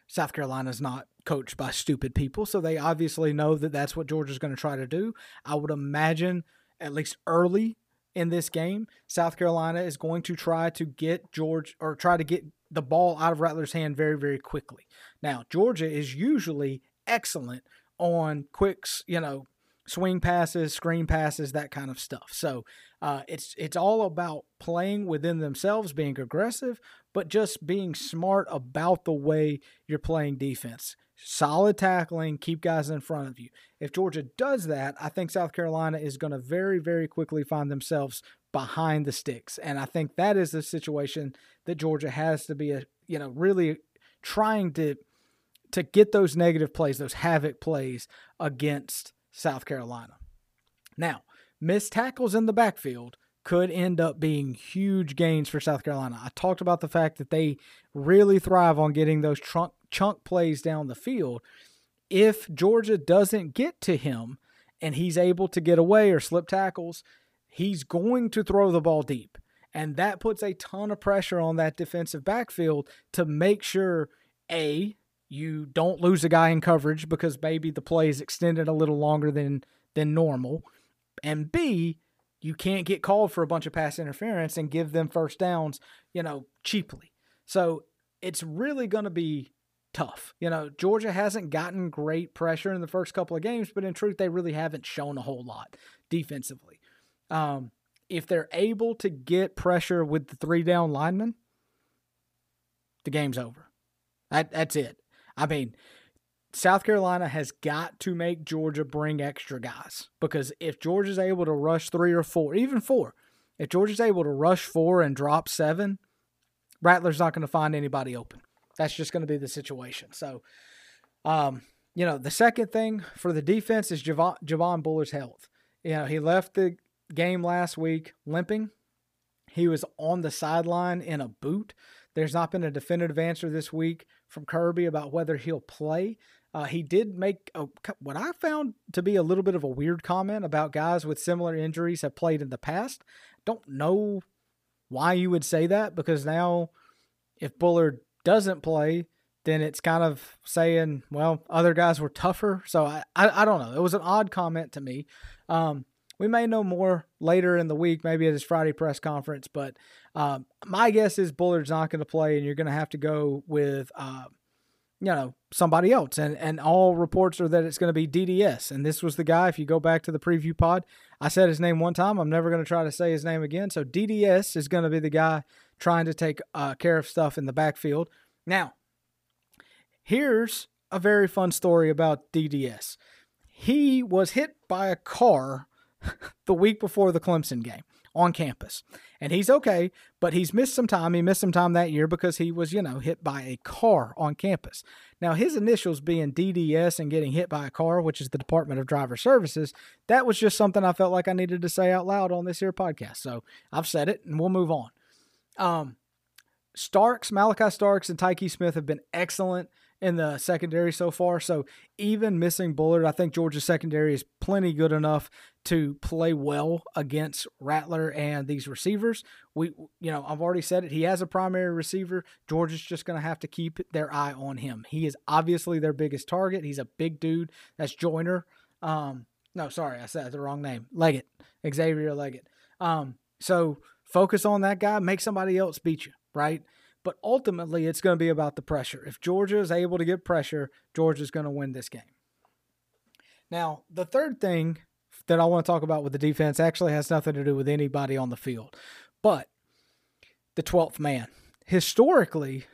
South Carolina's not coached by stupid people, so they obviously know that that's what Georgia's going to try to do. I would imagine, at least early in this game, South Carolina is going to try to get George or try to get the ball out of Rattler's hand very, very quickly. Now, Georgia is usually excellent on quicks, you know, swing passes, screen passes, that kind of stuff. So uh, it's it's all about playing within themselves, being aggressive, but just being smart about the way you're playing defense solid tackling, keep guys in front of you. If Georgia does that, I think South Carolina is going to very, very quickly find themselves behind the sticks. And I think that is the situation that Georgia has to be a, you know, really trying to to get those negative plays, those havoc plays against South Carolina. Now, missed tackles in the backfield could end up being huge gains for South Carolina. I talked about the fact that they really thrive on getting those trunk chunk plays down the field. If Georgia doesn't get to him and he's able to get away or slip tackles, he's going to throw the ball deep. And that puts a ton of pressure on that defensive backfield to make sure A, you don't lose a guy in coverage because maybe the play is extended a little longer than than normal. And B, you can't get called for a bunch of pass interference and give them first downs, you know, cheaply. So it's really going to be tough. You know, Georgia hasn't gotten great pressure in the first couple of games, but in truth, they really haven't shown a whole lot defensively. Um, if they're able to get pressure with the three down linemen, the game's over. That that's it. I mean, South Carolina has got to make Georgia bring extra guys because if Georgia's able to rush three or four, even four, if Georgia's able to rush four and drop seven, Rattler's not going to find anybody open. That's just going to be the situation. So, um, you know, the second thing for the defense is Javon, Javon Bullard's health. You know, he left the game last week limping. He was on the sideline in a boot. There's not been a definitive answer this week from Kirby about whether he'll play. Uh, he did make a, what I found to be a little bit of a weird comment about guys with similar injuries have played in the past. Don't know why you would say that because now if Bullard doesn't play, then it's kind of saying, well, other guys were tougher. So I, I, I don't know. It was an odd comment to me. Um, we may know more later in the week, maybe at his Friday press conference. But um, my guess is Bullard's not going to play, and you're going to have to go with, uh, you know, somebody else. And and all reports are that it's going to be DDS. And this was the guy. If you go back to the preview pod, I said his name one time. I'm never going to try to say his name again. So DDS is going to be the guy trying to take uh, care of stuff in the backfield. Now, here's a very fun story about DDS. He was hit by a car (laughs) the week before the Clemson game on campus. And he's okay, but he's missed some time. He missed some time that year because he was, you know, hit by a car on campus. Now, his initials being DDS and getting hit by a car, which is the Department of Driver Services, that was just something I felt like I needed to say out loud on this here podcast. So I've said it and we'll move on. Um, Starks, Malachi Starks, and Tykee Smith have been excellent in the secondary so far. So even missing Bullard, I think Georgia's secondary is plenty good enough to play well against Rattler and these receivers. We, you know, I've already said it. He has a primary receiver. Georgia's just going to have to keep their eye on him. He is obviously their biggest target. He's a big dude. That's Joyner. Um, no, sorry, I said the wrong name. Legette, Xavier Legette. Um, so focus on that guy. Make somebody else beat you, right? But ultimately, it's going to be about the pressure. If Georgia is able to get pressure, Georgia's going to win this game. Now, the third thing that I want to talk about with the defense actually has nothing to do with anybody on the field, but the 12th man. Historically,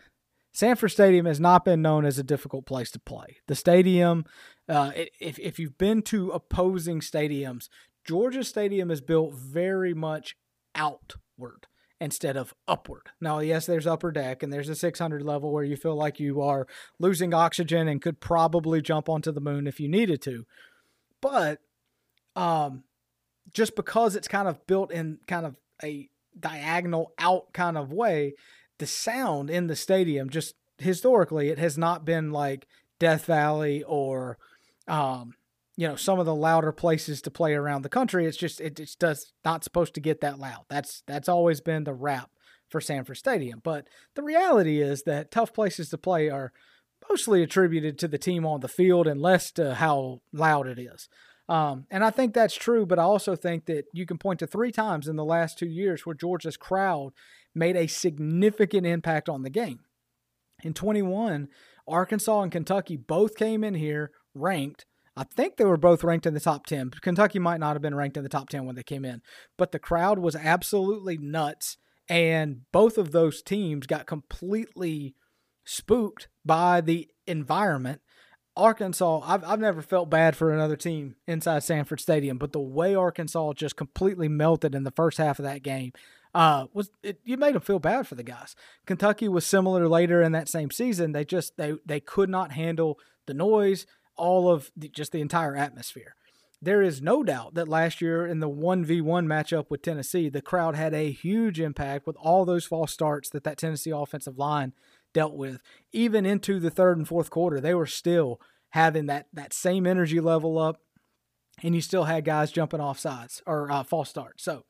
Sanford Stadium has not been known as a difficult place to play. The stadium, uh, if, if you've been to opposing stadiums, Georgia Stadium is built very much outward instead of upward. Now, yes, there's upper deck and there's a 600 level where you feel like you are losing oxygen and could probably jump onto the moon if you needed to. But um, just because it's kind of built in kind of a diagonal out kind of way, the sound in the stadium just historically it has not been like Death Valley or um, you know some of the louder places to play around the country it's just it just does not supposed to get that loud. That's that's always been the rap for sanford stadium. But the reality is that tough places to play are mostly attributed to the team on the field and less to how loud it is. Um, and i think that's true but i also think that you can point to three times in the last two years where georgia's crowd made a significant impact on the game. In 21 arkansas and kentucky both came in here ranked I think they were both ranked in the top 10. Kentucky might not have been ranked in the top 10 when they came in, but the crowd was absolutely nuts. And both of those teams got completely spooked by the environment. Arkansas, I've, I've never felt bad for another team inside Sanford Stadium, but the way Arkansas just completely melted in the first half of that game uh, was it, you made them feel bad for the guys. Kentucky was similar later in that same season. They just they they could not handle the noise all of the, just the entire atmosphere. There is no doubt that last year in the 1v1 matchup with Tennessee, the crowd had a huge impact with all those false starts that that Tennessee offensive line dealt with. Even into the third and fourth quarter, they were still having that that same energy level up, and you still had guys jumping off sides or uh, false starts. So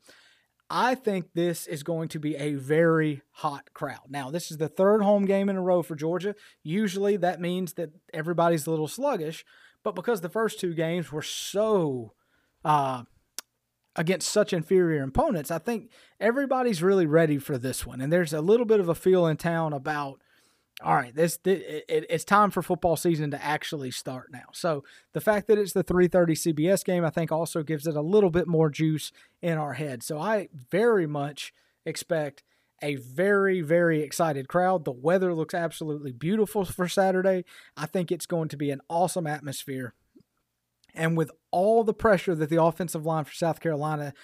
I think this is going to be a very hot crowd. Now, this is the third home game in a row for Georgia. Usually that means that everybody's a little sluggish, but because the first two games were so uh, against such inferior opponents, I think everybody's really ready for this one. And there's a little bit of a feel in town about all right, this, this it, it's time for football season to actually start now. So the fact that it's the 3:30 CBS game, I think, also gives it a little bit more juice in our head. So I very much expect a very very excited crowd. The weather looks absolutely beautiful for Saturday. I think it's going to be an awesome atmosphere. And with all the pressure that the offensive line for South Carolina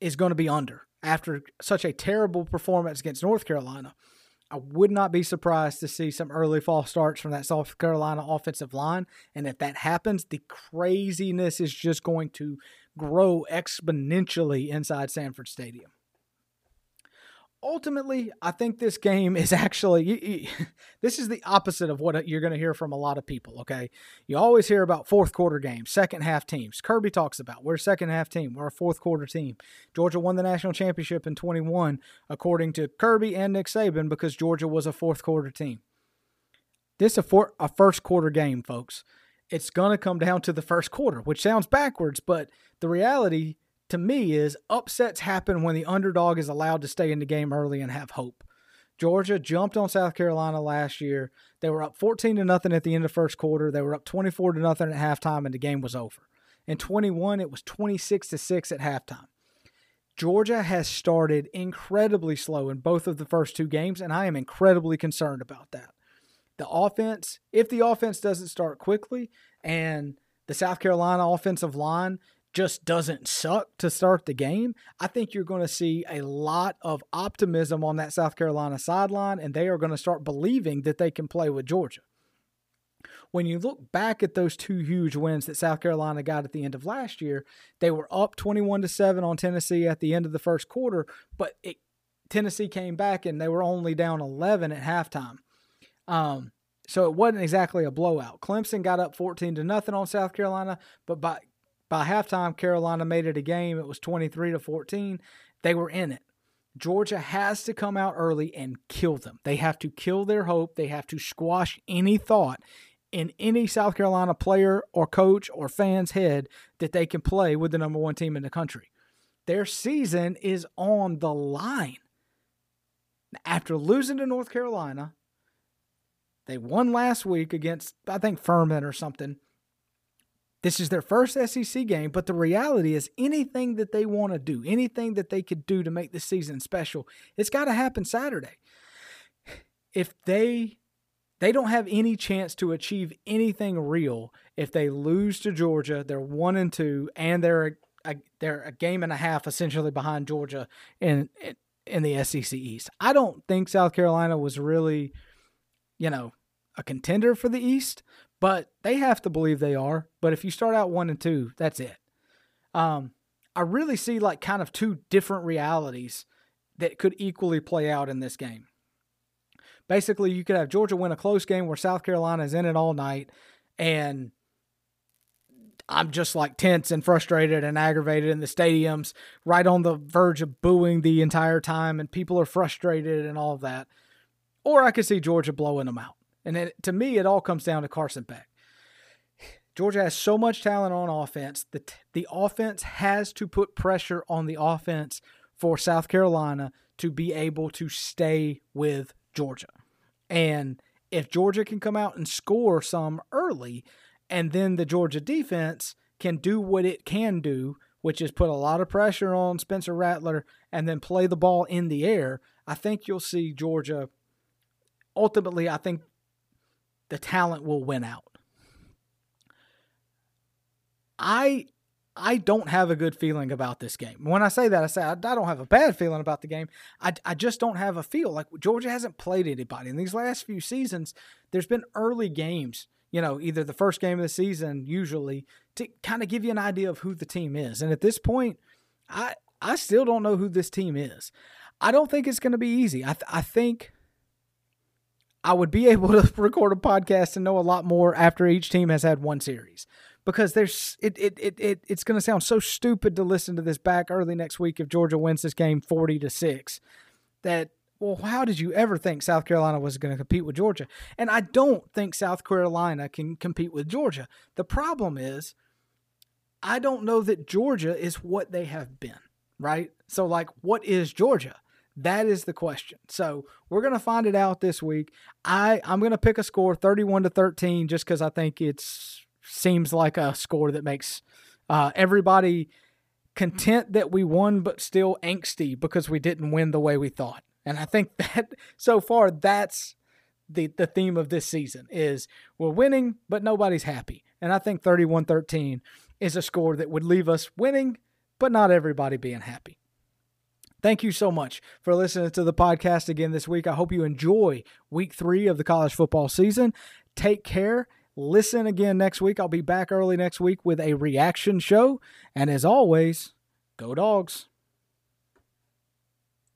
is going to be under after such a terrible performance against North Carolina, I would not be surprised to see some early false starts from that South Carolina offensive line. And if that happens, the craziness is just going to grow exponentially inside Sanford Stadium ultimately, I think this game is (laughs) actually (laughs) this is the opposite of what uh, you're going to hear from a lot of people. Okay, you always hear about fourth quarter games, second half teams. Kirby talks about we're a second half team, we're a fourth quarter team. Georgia won the national championship in 21, according to Kirby and Nick Saban, because Georgia was a fourth quarter team. This is a, a first quarter game, folks. It's going to come down to the first quarter, which sounds backwards, but the reality to me is upsets happen when the underdog is allowed to stay in the game early and have hope. Georgia jumped on South Carolina last year. They were up 14 to nothing at the end of first quarter. They were up 24 to nothing at halftime and the game was over. In 21 it was 26 to 6 at halftime. Georgia has started incredibly slow in both of the first two games and I am incredibly concerned about that. The offense, if the offense doesn't start quickly and the South Carolina offensive line just doesn't suck to start the game, I think you're going to see a lot of optimism on that South Carolina sideline, and they are going to start believing that they can play with Georgia. When you look back at those two huge wins that South Carolina got at the end of last year, they were up 21 to 7 on Tennessee at the end of the first quarter, but it, Tennessee came back and they were only down 11 at halftime. Um, so it wasn't exactly a blowout. Clemson got up 14 to nothing on South Carolina, but by by halftime, Carolina made it a game. It was 23 to 14. They were in it. Georgia has to come out early and kill them. They have to kill their hope. They have to squash any thought in any South Carolina player or coach or fan's head that they can play with the number one team in the country. Their season is on the line. After losing to North Carolina, they won last week against, I think, Furman or something. This is their first SEC game, but the reality is anything that they want to do, anything that they could do to make the season special, it's got to happen Saturday. If they they don't have any chance to achieve anything real if they lose to Georgia, they're 1 and 2 and they're a, they're a game and a half essentially behind Georgia in in the SEC East. I don't think South Carolina was really, you know, a contender for the East, but they have to believe they are. But if you start out one and two, that's it. Um, I really see like kind of two different realities that could equally play out in this game. Basically, you could have Georgia win a close game where South Carolina is in it all night, and I'm just like tense and frustrated and aggravated in the stadiums, right on the verge of booing the entire time, and people are frustrated and all of that. Or I could see Georgia blowing them out. And then to me, it all comes down to Carson Beck. Georgia has so much talent on offense. The, the offense has to put pressure on the offense for South Carolina to be able to stay with Georgia. And if Georgia can come out and score some early, and then the Georgia defense can do what it can do, which is put a lot of pressure on Spencer Rattler and then play the ball in the air, I think you'll see Georgia. Ultimately, I think the talent will win out. I I don't have a good feeling about this game. When I say that, I say I, don't have a bad feeling about the game. I, I just don't have a feel. Like Georgia hasn't played anybody. In these last few seasons, there's been early games, you know, either the first game of the season, usually, to kind of give you an idea of who the team is. And at this point, I I still don't know who this team is. I don't think it's going to be easy. I, th- I think I would be able to (laughs) record a podcast and know a lot more after each team has had one series. Because there's it it it, it it's going to sound so stupid to listen to this back early next week if Georgia wins this game 40 to 6 that well how did you ever think South Carolina was going to compete with Georgia? And I don't think South Carolina can compete with Georgia. The problem is I don't know that Georgia is what they have been, right? So like what is Georgia? That is the question. So we're gonna find it out this week. I I'm gonna pick a score 31 to 13 just because I think it's seems like a score that makes uh, everybody content that we won, but still angsty because we didn't win the way we thought. And I think (laughs) that so far that's the the theme of this season is we're winning, but nobody's happy. And I think 31-13 is a score that would leave us winning, but not everybody being happy. Thank you so much for listening to the podcast again this week. I hope you enjoy week three of the college football season. Take care. Listen again next week. I'll be back early next week with a reaction show. And as always, go dogs.